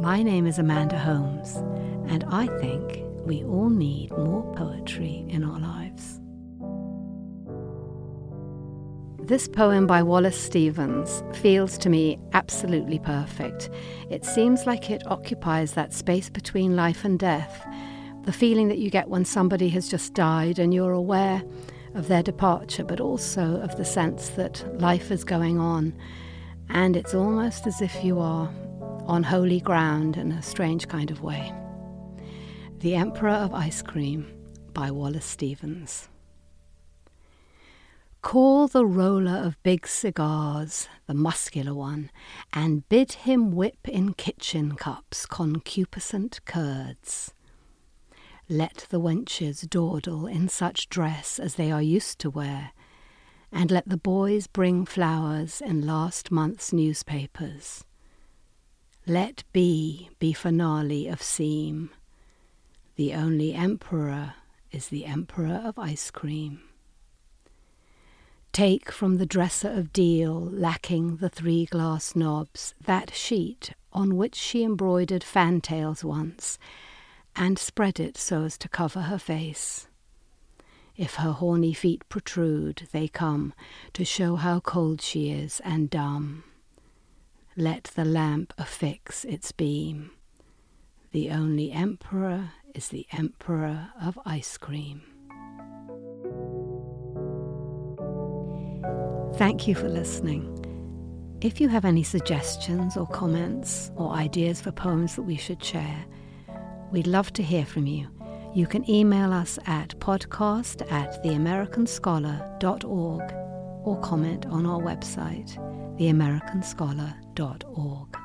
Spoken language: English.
My name is Amanda Holmes, and I think we all need more poetry in our lives. This poem by Wallace Stevens feels to me absolutely perfect. It seems like it occupies that space between life and death, the feeling that you get when somebody has just died and you're aware of their departure, but also of the sense that life is going on. And it's almost as if you are on holy ground in a strange kind of way. The Emperor of Ice Cream by Wallace Stevens. Call the roller of big cigars, the muscular one, and bid him whip in kitchen cups concupiscent curds. Let the wenches dawdle in such dress as they are used to wear, and let the boys bring flowers in last month's newspapers. Let B be finale of seem. The only emperor is the emperor of ice cream. Take from the dresser of deal, lacking the three glass knobs, that sheet on which she embroidered fantails once, and spread it so as to cover her face. If her horny feet protrude, they come to show how cold she is and dumb. Let the lamp affix its beam. The only emperor is the emperor of ice cream. Thank you for listening. If you have any suggestions or comments or ideas for poems that we should share, we'd love to hear from you. You can email us at podcast at theamericanscholar.org or comment on our website, theamericanscholar.org.